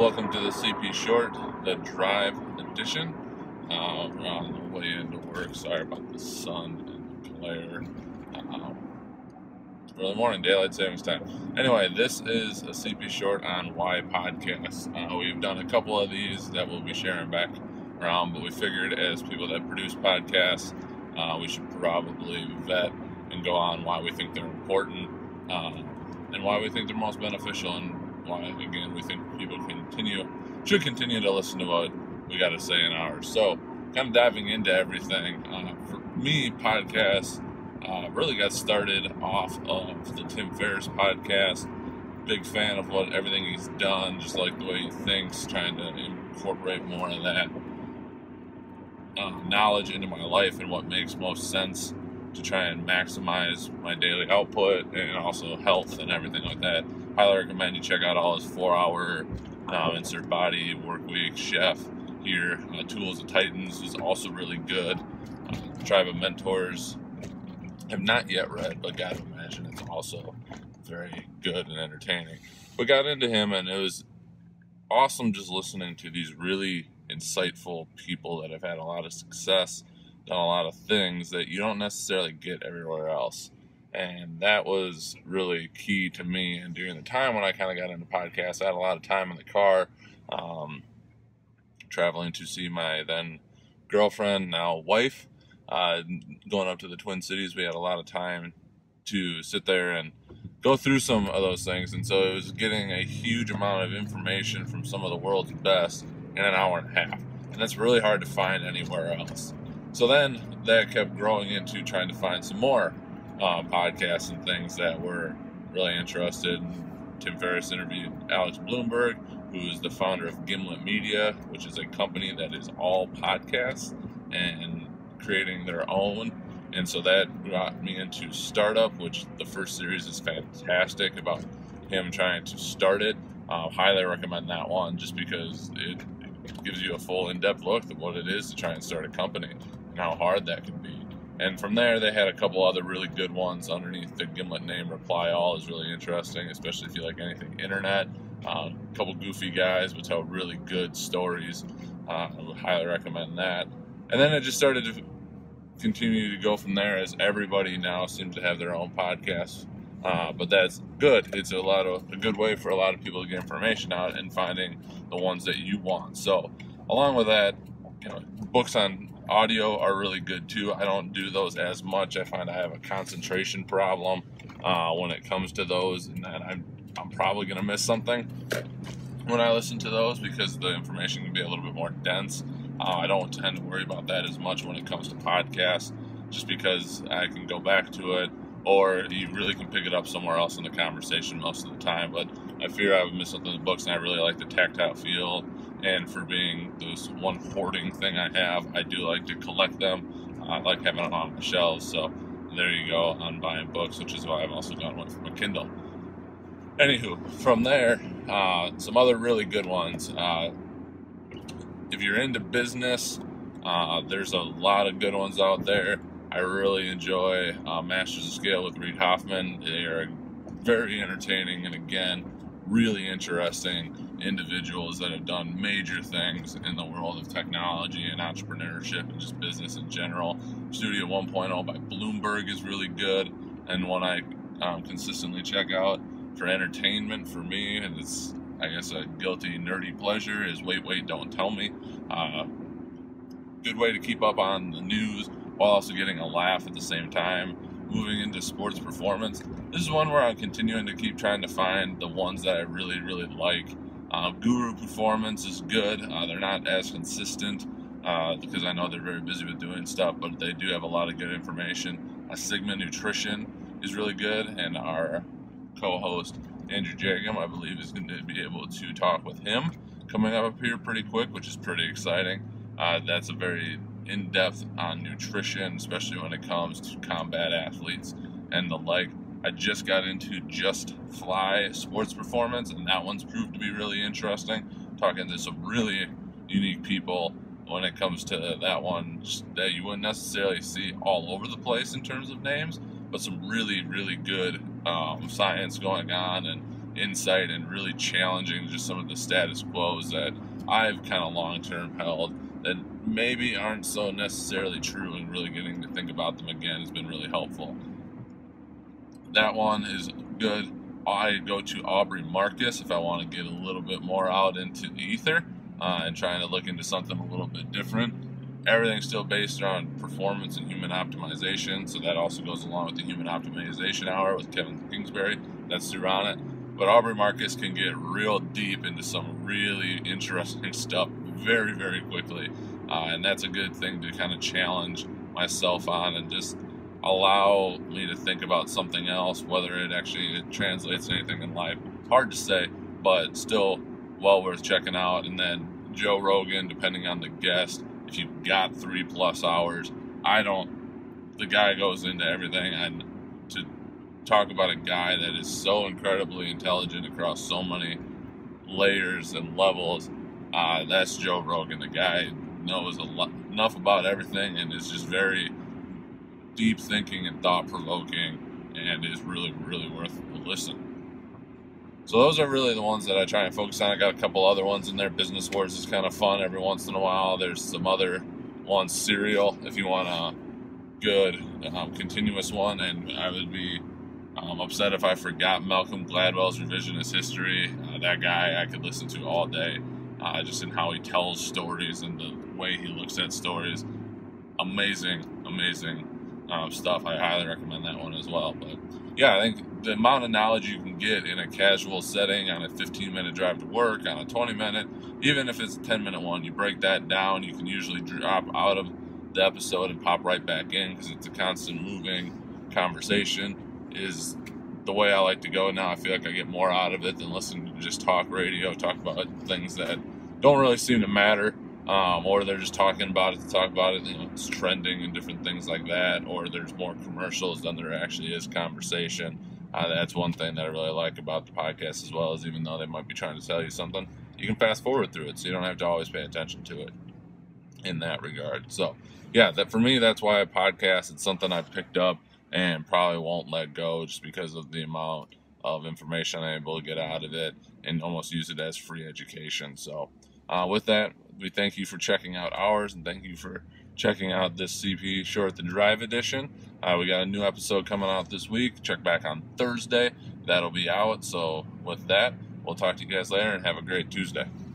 Welcome to the CP Short, the Drive Edition. Uh, we're on the way into work. Sorry about the sun and the glare. Early morning, daylight savings time. Anyway, this is a CP Short on Why podcast. Uh, we've done a couple of these that we'll be sharing back around, but we figured as people that produce podcasts, uh, we should probably vet and go on why we think they're important uh, and why we think they're most beneficial and why again we think people continue should continue to listen to what we got to say in ours. So, kind of diving into everything. Uh, for me, podcasts uh, really got started off of the Tim Ferriss podcast. Big fan of what everything he's done, just like the way he thinks, trying to incorporate more of that uh, knowledge into my life and what makes most sense to try and maximize my daily output and also health and everything like that. Highly recommend you check out all his four hour um, insert body work week chef here. Uh, Tools of Titans is also really good. Uh, Tribe of Mentors have not yet read, but gotta imagine it's also very good and entertaining. But got into him and it was awesome just listening to these really insightful people that have had a lot of success, done a lot of things that you don't necessarily get everywhere else. And that was really key to me. And during the time when I kind of got into podcasts, I had a lot of time in the car, um, traveling to see my then girlfriend, now wife. Uh, going up to the Twin Cities, we had a lot of time to sit there and go through some of those things. And so it was getting a huge amount of information from some of the world's best in an hour and a half. And that's really hard to find anywhere else. So then that kept growing into trying to find some more uh, podcasts and things that were really interested. Tim Ferriss interviewed Alex Blumberg, who is the founder of Gimlet Media, which is a company that is all podcasts and creating their own. And so that got me into Startup, which the first series is fantastic about him trying to start it. Uh, highly recommend that one just because it gives you a full in-depth look at what it is to try and start a company and how hard that can be. And from there, they had a couple other really good ones underneath the Gimlet name. Reply All is really interesting, especially if you like anything internet. Uh, a couple goofy guys, but tell really good stories. Uh, I would highly recommend that. And then it just started to continue to go from there as everybody now seems to have their own podcast. Uh, but that's good. It's a lot of a good way for a lot of people to get information out and finding the ones that you want. So, along with that, you know, books on audio are really good too. I don't do those as much. I find I have a concentration problem uh, when it comes to those, and I'm I'm probably gonna miss something when I listen to those because the information can be a little bit more dense. Uh, I don't tend to worry about that as much when it comes to podcasts, just because I can go back to it, or you really can pick it up somewhere else in the conversation most of the time. But I fear I would miss something in the books, and I really like the tactile feel. And for being this one hoarding thing I have, I do like to collect them. I like having them on my shelves. So there you go on buying books, which is why I've also got one from a Kindle. Anywho, from there, uh, some other really good ones. Uh, if you're into business, uh, there's a lot of good ones out there. I really enjoy uh, Masters of Scale with Reid Hoffman. They are very entertaining and again, really interesting individuals that have done major things in the world of technology and entrepreneurship and just business in general. Studio 1.0 by Bloomberg is really good and one I um, consistently check out for entertainment for me, and it's I guess a guilty nerdy pleasure is wait wait don't tell me. Uh, good way to keep up on the news while also getting a laugh at the same time. Moving into sports performance, this is one where I'm continuing to keep trying to find the ones that I really really like. Uh, Guru Performance is good. Uh, they're not as consistent uh, because I know they're very busy with doing stuff, but they do have a lot of good information. Uh, Sigma Nutrition is really good, and our co-host Andrew Jagum, I believe, is going to be able to talk with him coming up here pretty quick, which is pretty exciting. Uh, that's a very in-depth on nutrition, especially when it comes to combat athletes and the like. I just got into Just Fly Sports Performance, and that one's proved to be really interesting. Talking to some really unique people when it comes to that one that you wouldn't necessarily see all over the place in terms of names, but some really, really good um, science going on and insight and really challenging just some of the status quos that I've kind of long term held that maybe aren't so necessarily true and really getting to think about them again has been really helpful. That one is good. I go to Aubrey Marcus if I want to get a little bit more out into the ether uh, and trying to look into something a little bit different. Everything's still based around performance and human optimization, so that also goes along with the Human Optimization Hour with Kevin Kingsbury. That's through Onnit. But Aubrey Marcus can get real deep into some really interesting stuff very, very quickly. Uh, and that's a good thing to kind of challenge myself on and just allow me to think about something else, whether it actually it translates anything in life. Hard to say, but still well worth checking out. And then Joe Rogan, depending on the guest, if you've got three plus hours, I don't. The guy goes into everything, and to talk about a guy that is so incredibly intelligent across so many layers and levels, uh, that's Joe Rogan. The guy knows a lot, enough about everything and is just very deep thinking and thought provoking, and is really, really worth a listen. So those are really the ones that I try and focus on. I got a couple other ones in there. Business Wars is kind of fun every once in a while. There's some other ones, Serial, if you want a good um, continuous one. And I would be um, upset if I forgot Malcolm Gladwell's revisionist history. Uh, that guy I could listen to all day, uh, just in how he tells stories and the way he looks at stories. Amazing, amazing um, stuff. I highly recommend that one as well. But yeah, I think the amount of knowledge you can get in a casual setting on a 15 minute drive to work, on a 20 minute, even if it's a 10 minute one, you break that down. You can usually drop out of the episode and pop right back in because it's a constant moving conversation. Is the way I like to go now. I feel like I get more out of it than listening to just talk radio, talk about things that don't really seem to matter um, or they're just talking about it to talk about it. You know, it's trending and different things like that, or there's more commercials than there actually is conversation. Uh, that's one thing that I really like about the podcast as well, is even though they might be trying to tell you something, you can fast forward through it, so you don't have to always pay attention to it in that regard. So, yeah, that for me, that's why I podcast. It's something I picked up and probably won't let go just because of the amount of information I'm able to get out of it and almost use it as free education. So, uh, with that, we thank you for checking out ours and thank you for checking out this CP Short the Drive edition. Uh, we got a new episode coming out this week. Check back on Thursday. That'll be out. So, with that, we'll talk to you guys later and have a great Tuesday.